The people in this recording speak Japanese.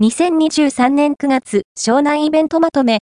2023年9月、湘南イベントまとめ、